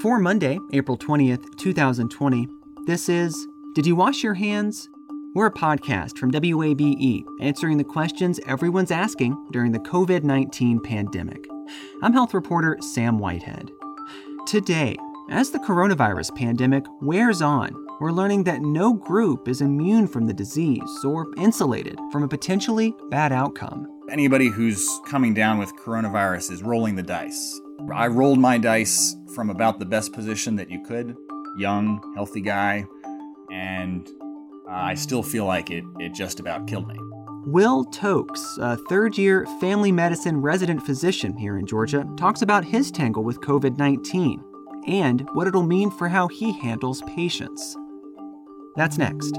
For Monday, April 20th, 2020, this is Did You Wash Your Hands? We're a podcast from WABE answering the questions everyone's asking during the COVID 19 pandemic. I'm health reporter Sam Whitehead. Today, as the coronavirus pandemic wears on, we're learning that no group is immune from the disease or insulated from a potentially bad outcome. Anybody who's coming down with coronavirus is rolling the dice. I rolled my dice from about the best position that you could young, healthy guy, and uh, I still feel like it, it just about killed me. Will Tokes, a third year family medicine resident physician here in Georgia, talks about his tangle with COVID 19 and what it'll mean for how he handles patients. That's next.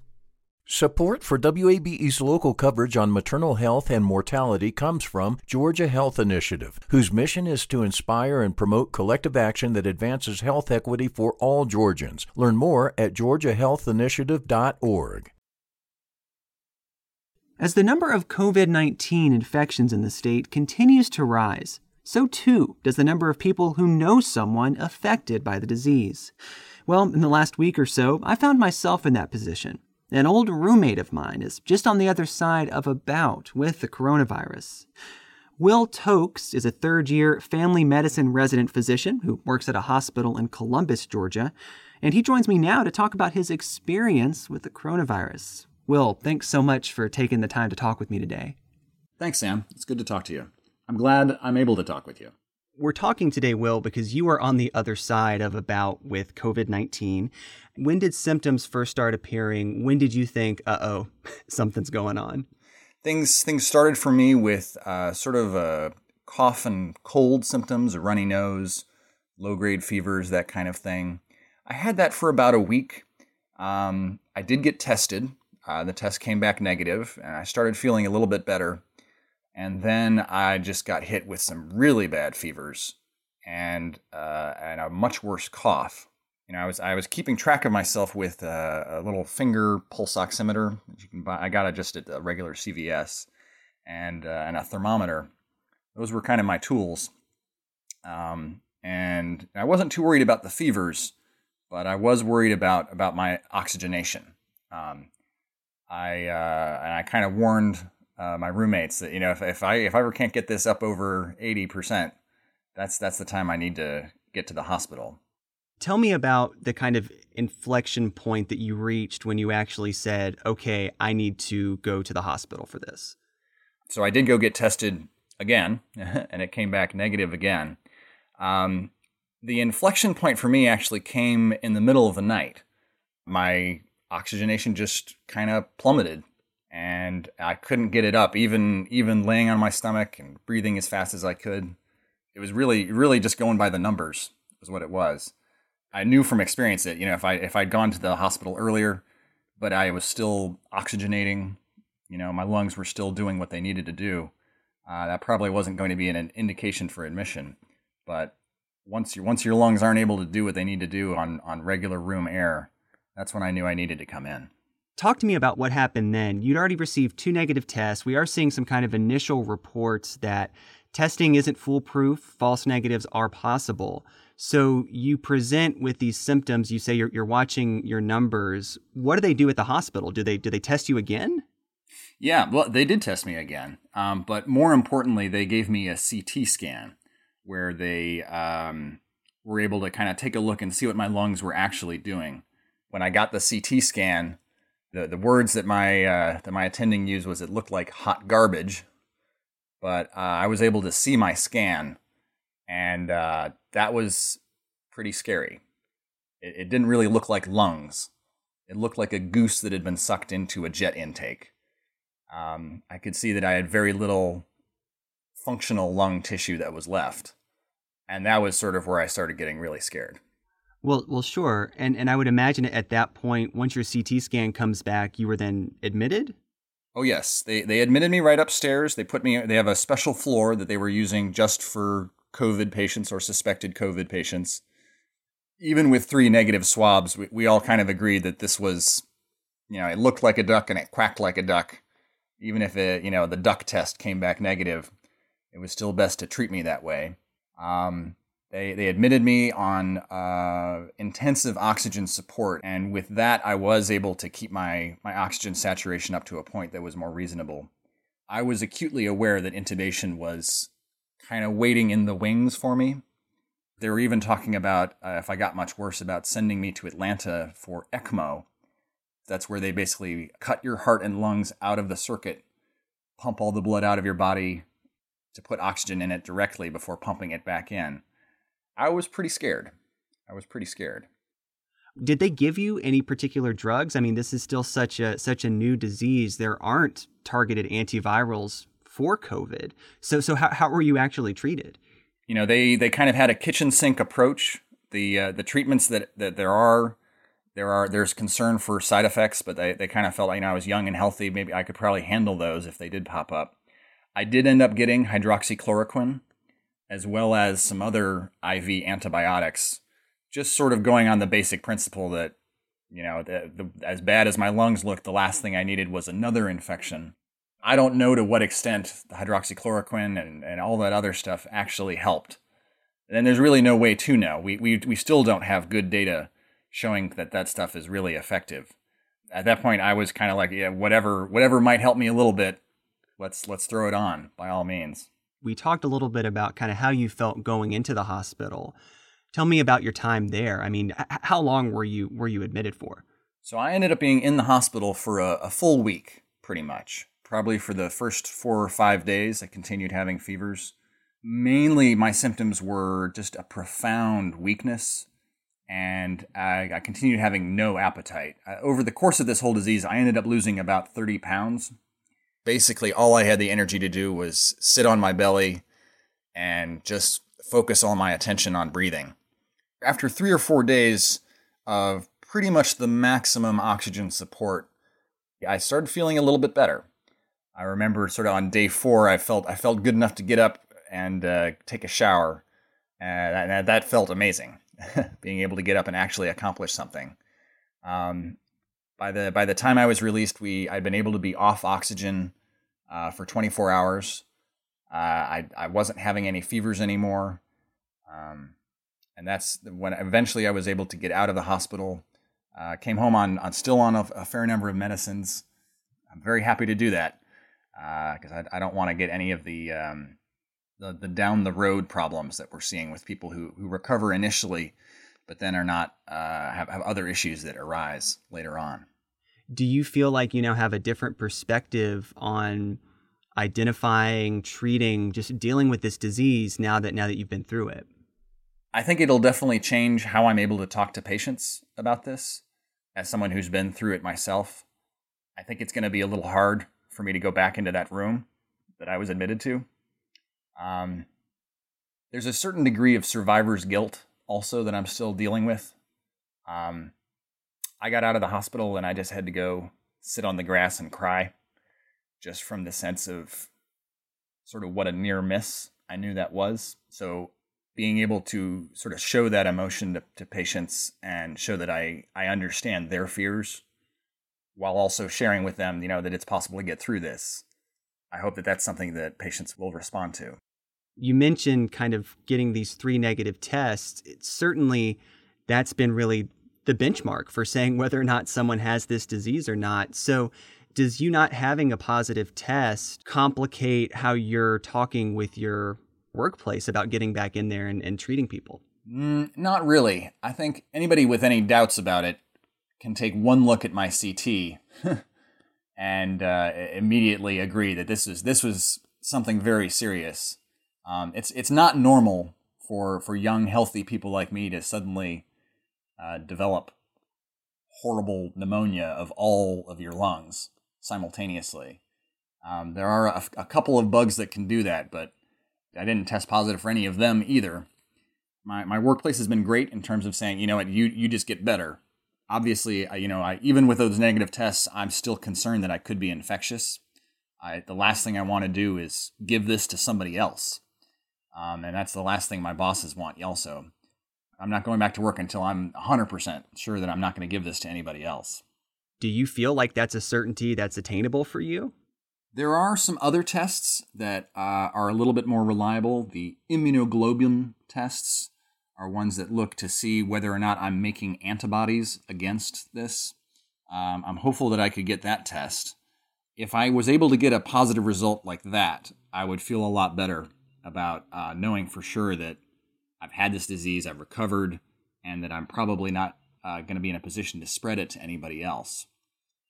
Support for WABE's local coverage on maternal health and mortality comes from Georgia Health Initiative, whose mission is to inspire and promote collective action that advances health equity for all Georgians. Learn more at georgiahealthinitiative.org. As the number of COVID 19 infections in the state continues to rise, so too does the number of people who know someone affected by the disease. Well, in the last week or so, I found myself in that position. An old roommate of mine is just on the other side of a bout with the coronavirus. Will Tokes is a third year family medicine resident physician who works at a hospital in Columbus, Georgia, and he joins me now to talk about his experience with the coronavirus. Will, thanks so much for taking the time to talk with me today. Thanks, Sam. It's good to talk to you. I'm glad I'm able to talk with you. We're talking today, Will, because you are on the other side of a bout with COVID 19. When did symptoms first start appearing? When did you think, uh oh, something's going on? Things things started for me with uh, sort of a cough and cold symptoms, a runny nose, low grade fevers, that kind of thing. I had that for about a week. Um, I did get tested. Uh, the test came back negative, and I started feeling a little bit better. And then I just got hit with some really bad fevers and uh, and a much worse cough you know, I was I was keeping track of myself with a, little finger pulse oximeter. You can buy. I got it just at a regular CVS, and uh, and a thermometer. Those were kind of my tools. Um, and I wasn't too worried about the fevers, but I was worried about about my oxygenation. Um, I uh, and I kind of warned uh, my roommates that you know if, if I if I ever can't get this up over eighty percent, that's that's the time I need to get to the hospital. Tell me about the kind of inflection point that you reached when you actually said, okay, I need to go to the hospital for this. So I did go get tested again, and it came back negative again. Um, the inflection point for me actually came in the middle of the night. My oxygenation just kind of plummeted and I couldn't get it up even even laying on my stomach and breathing as fast as I could. It was really really just going by the numbers was what it was. I knew from experience that you know if I if I'd gone to the hospital earlier, but I was still oxygenating, you know, my lungs were still doing what they needed to do. Uh, that probably wasn't going to be an indication for admission. But once your once your lungs aren't able to do what they need to do on on regular room air, that's when I knew I needed to come in. Talk to me about what happened then. You'd already received two negative tests. We are seeing some kind of initial reports that testing isn't foolproof, false negatives are possible. So you present with these symptoms. You say you're, you're watching your numbers. What do they do at the hospital? Do they do they test you again? Yeah, well, they did test me again. Um, but more importantly, they gave me a CT scan where they um, were able to kind of take a look and see what my lungs were actually doing. when I got the CT scan, the, the words that my uh, that my attending used was it looked like hot garbage, but uh, I was able to see my scan, and uh, that was pretty scary. It, it didn't really look like lungs. It looked like a goose that had been sucked into a jet intake. Um, I could see that I had very little functional lung tissue that was left, and that was sort of where I started getting really scared. Well, well, sure, and and I would imagine at that point, once your CT scan comes back, you were then admitted. Oh yes, they they admitted me right upstairs. They put me. They have a special floor that they were using just for COVID patients or suspected COVID patients. Even with three negative swabs, we, we all kind of agreed that this was, you know, it looked like a duck and it quacked like a duck. Even if it, you know, the duck test came back negative, it was still best to treat me that way. Um, they, they admitted me on uh, intensive oxygen support, and with that, I was able to keep my, my oxygen saturation up to a point that was more reasonable. I was acutely aware that intubation was kind of waiting in the wings for me. They were even talking about, uh, if I got much worse, about sending me to Atlanta for ECMO. That's where they basically cut your heart and lungs out of the circuit, pump all the blood out of your body to put oxygen in it directly before pumping it back in. I was pretty scared. I was pretty scared. Did they give you any particular drugs? I mean, this is still such a such a new disease. There aren't targeted antivirals for COVID. So so how how were you actually treated? You know, they they kind of had a kitchen sink approach. The uh, the treatments that that there are there are there's concern for side effects, but they, they kind of felt like you know I was young and healthy. Maybe I could probably handle those if they did pop up. I did end up getting hydroxychloroquine, as well as some other IV antibiotics, just sort of going on the basic principle that, you know, the, the, as bad as my lungs looked, the last thing I needed was another infection. I don't know to what extent the hydroxychloroquine and, and all that other stuff actually helped. And there's really no way to know. We, we, we still don't have good data showing that that stuff is really effective. At that point, I was kind of like, yeah, whatever, whatever might help me a little bit, let's let's throw it on by all means we talked a little bit about kind of how you felt going into the hospital. Tell me about your time there. I mean, how long were you were you admitted for? So I ended up being in the hospital for a, a full week, pretty much. Probably for the first four or five days, I continued having fevers. Mainly, my symptoms were just a profound weakness, and I, I continued having no appetite. Uh, over the course of this whole disease, I ended up losing about 30 pounds basically all I had the energy to do was sit on my belly and just focus all my attention on breathing. After three or four days of pretty much the maximum oxygen support, I started feeling a little bit better. I remember sort of on day four, I felt I felt good enough to get up and uh, take a shower, and that, that felt amazing. Being able to get up and actually accomplish something. Um, by the by the time I was released, we I'd been able to be off oxygen uh, for 24 hours. Uh, I I wasn't having any fevers anymore, um, and that's when eventually I was able to get out of the hospital. Uh, came home on, on still on a, a, fair number of medicines. I'm very happy to do that because uh, I, I don't want to get any of the, um, the the down the road problems that we're seeing with people who who recover initially, but then are not uh, have have other issues that arise later on do you feel like you now have a different perspective on identifying, treating, just dealing with this disease now that now that you've been through it? I think it'll definitely change how I'm able to talk to patients about this. As someone who's been through it myself, I think it's going to be a little hard for me to go back into that room that I was admitted to. Um, there's a certain degree of survivor's guilt also that I'm still dealing with. Um, I got out of the hospital and I just had to go sit on the grass and cry just from the sense of sort of what a near miss I knew that was. So being able to sort of show that emotion to, to patients and show that I, I understand their fears while also sharing with them, you know, that it's possible to get through this. I hope that that's something that patients will respond to. You mentioned kind of getting these three negative tests. It's certainly that's been really the benchmark for saying whether or not someone has this disease or not. So, does you not having a positive test complicate how you're talking with your workplace about getting back in there and, and treating people? Mm, not really. I think anybody with any doubts about it can take one look at my CT and uh, immediately agree that this is this was something very serious. Um, it's it's not normal for for young healthy people like me to suddenly uh, develop horrible pneumonia of all of your lungs simultaneously. Um, there are a, a, couple of bugs that can do that, but I didn't test positive for any of them either. My my workplace has been great in terms of saying, you know what, you you just get better. Obviously, I, you know, I, even with those negative tests, I'm still concerned that I could be infectious. I, the last thing I want to do is give this to somebody else, um, and that's the last thing my bosses want. Also, I'm not going back to work until I'm 100% sure that I'm not going to give this to anybody else. Do you feel like that's a certainty that's attainable for you? There are some other tests that uh, are a little bit more reliable. The immunoglobulin tests are ones that look to see whether or not I'm making antibodies against this. Um, I'm hopeful that I could get that test. If I was able to get a positive result like that, I would feel a lot better about uh, knowing for sure that I've had this disease, I've recovered, and that I'm probably not uh, going to be in a position to spread it to anybody else.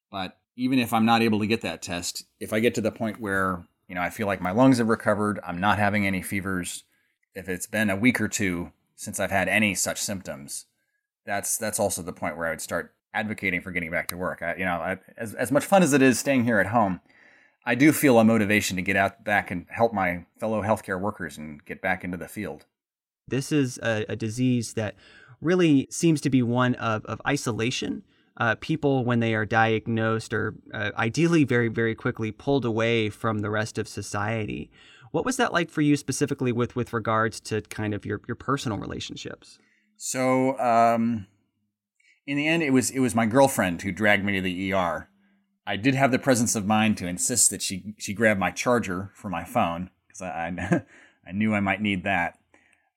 But even if I'm not able to get that test, if I get to the point where you know I feel like my lungs have recovered, I'm not having any fevers, if it's been a week or two since I've had any such symptoms, that's that's also the point where I would start advocating for getting back to work. I, you know, I, as as much fun as it is staying here at home, I do feel a motivation to get out back and help my fellow healthcare workers and get back into the field. This is a, a disease that really seems to be one of, of isolation. Uh, people, when they are diagnosed, are uh, ideally very, very quickly pulled away from the rest of society. What was that like for you specifically with with regards to kind of your your personal relationships? So, um, in the end, it was it was my girlfriend who dragged me to the ER. I did have the presence of mind to insist that she she grab my charger for my phone because I, I I knew I might need that.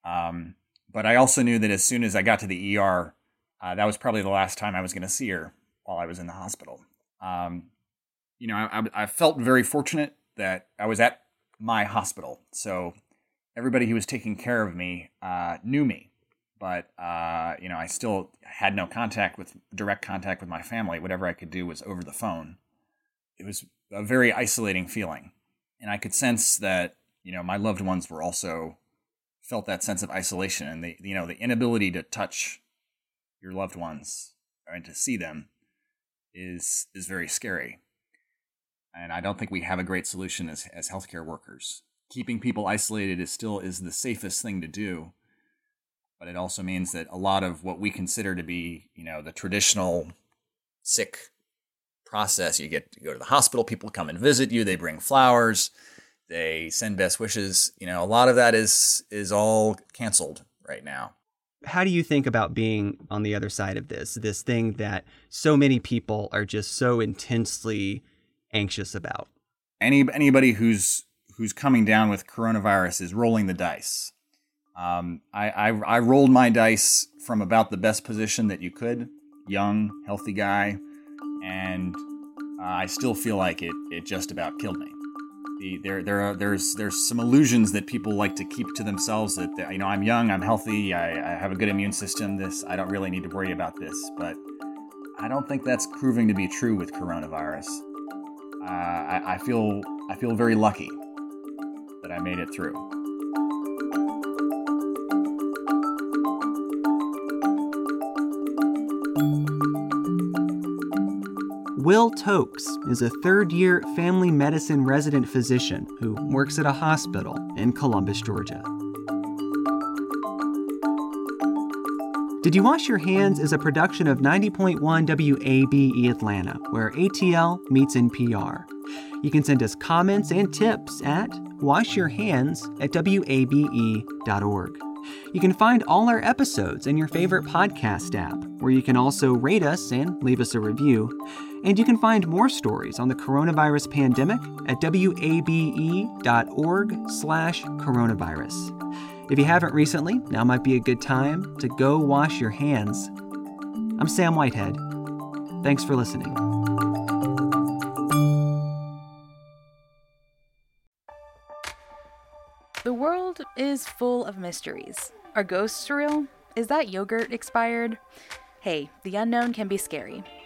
Um, but I also knew that as soon as I got to the ER, uh, that was probably the last time I was going to see her while I was in the hospital. Um, you know, I, I, felt very fortunate that I was at my hospital. So everybody who was taking care of me uh, knew me. But, uh, you know, I still had no contact with direct contact with my family. Whatever I could do was over the phone. It was a very isolating feeling. And I could sense that, you know, my loved ones were also felt that sense of isolation and the you know the inability to touch your loved ones and to see them is is very scary. And I don't think we have a great solution as as healthcare workers. Keeping people isolated is still is the safest thing to do. But it also means that a lot of what we consider to be, you know, the traditional sick process, you get to go to the hospital, people come and visit you, they bring flowers, they send best wishes. You know, a lot of that is is all canceled right now. How do you think about being on the other side of this? This thing that so many people are just so intensely anxious about. Any anybody who's who's coming down with coronavirus is rolling the dice. Um, I, I I rolled my dice from about the best position that you could, young, healthy guy, and uh, I still feel like it it just about killed me the there there are there's there's some illusions that people like to keep to themselves that you know I'm young, I'm healthy, I, I have a good immune system. This I don't really need to worry about this, but I don't think that's proving to be true with coronavirus. Uh, I, I feel I feel very lucky that I made it through. Will Tokes is a third year family medicine resident physician who works at a hospital in Columbus, Georgia. Did You Wash Your Hands is a production of 90.1 WABE Atlanta, where ATL meets NPR. You can send us comments and tips at washyourhands at wabe.org. You can find all our episodes in your favorite podcast app, where you can also rate us and leave us a review. And you can find more stories on the coronavirus pandemic at wabe.org slash coronavirus. If you haven't recently, now might be a good time to go wash your hands. I'm Sam Whitehead. Thanks for listening. The world is full of mysteries. Are ghosts real? Is that yogurt expired? Hey, the unknown can be scary,